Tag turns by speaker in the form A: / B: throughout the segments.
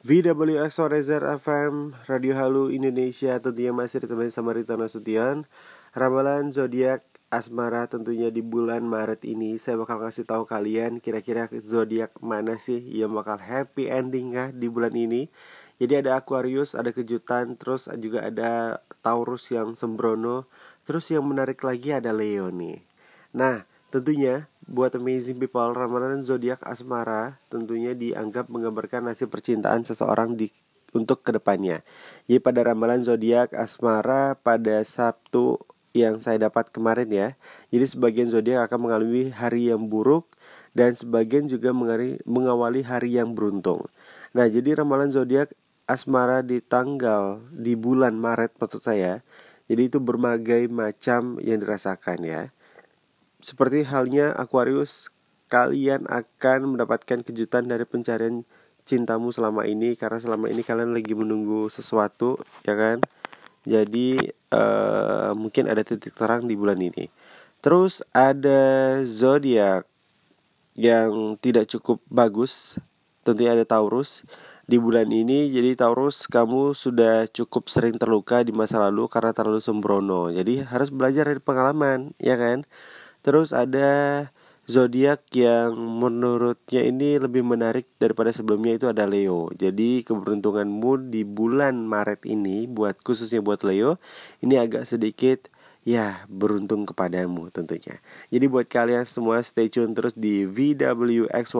A: VWX Rezer FM Radio Halu Indonesia tentunya masih ditemani sama Rita Nasution Ramalan zodiak asmara tentunya di bulan Maret ini saya bakal kasih tahu kalian kira-kira zodiak mana sih yang bakal happy ending kah di bulan ini. Jadi ada Aquarius, ada kejutan, terus juga ada Taurus yang sembrono, terus yang menarik lagi ada Leo nih. Nah, tentunya buat amazing people ramalan zodiak asmara tentunya dianggap menggambarkan nasib percintaan seseorang di untuk ke depannya. Jadi pada ramalan zodiak asmara pada Sabtu yang saya dapat kemarin ya. Jadi sebagian zodiak akan mengalami hari yang buruk dan sebagian juga mengawali hari yang beruntung. Nah, jadi ramalan zodiak asmara di tanggal di bulan Maret maksud saya. Jadi itu berbagai macam yang dirasakan ya. Seperti halnya Aquarius, kalian akan mendapatkan kejutan dari pencarian cintamu selama ini karena selama ini kalian lagi menunggu sesuatu, ya kan? Jadi uh, mungkin ada titik terang di bulan ini. Terus ada zodiak yang tidak cukup bagus, tentunya ada Taurus di bulan ini. Jadi Taurus kamu sudah cukup sering terluka di masa lalu karena terlalu sembrono. Jadi harus belajar dari pengalaman, ya kan? Terus ada zodiak yang menurutnya ini lebih menarik daripada sebelumnya itu ada Leo. Jadi keberuntunganmu di bulan Maret ini buat khususnya buat Leo ini agak sedikit ya beruntung kepadamu tentunya. Jadi buat kalian semua stay tune terus di VWX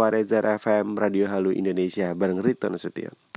A: FM Radio Halu Indonesia bareng Rito Nasution.